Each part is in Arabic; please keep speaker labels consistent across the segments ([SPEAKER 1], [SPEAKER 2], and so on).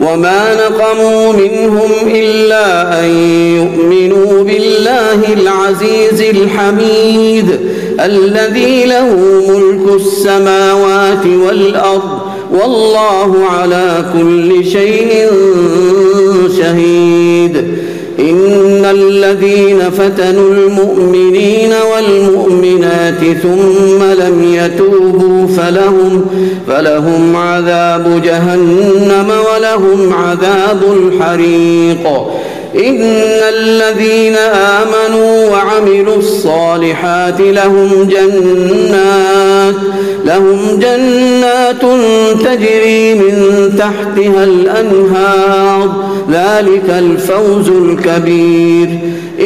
[SPEAKER 1] وما نقموا منهم إلا أن يؤمنوا بالله العزيز الحميد الذي له ملك السماوات والأرض والله على كل شيء شهيد إن الذين فتنوا المؤمنين ثم لم يتوبوا فلهم فلهم عذاب جهنم ولهم عذاب الحريق. إن الذين آمنوا وعملوا الصالحات لهم جنات لهم جنات تجري من تحتها الأنهار. ذلك الفوز الكبير.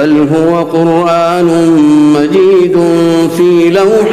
[SPEAKER 1] بل هو قرآن مجيد في لوح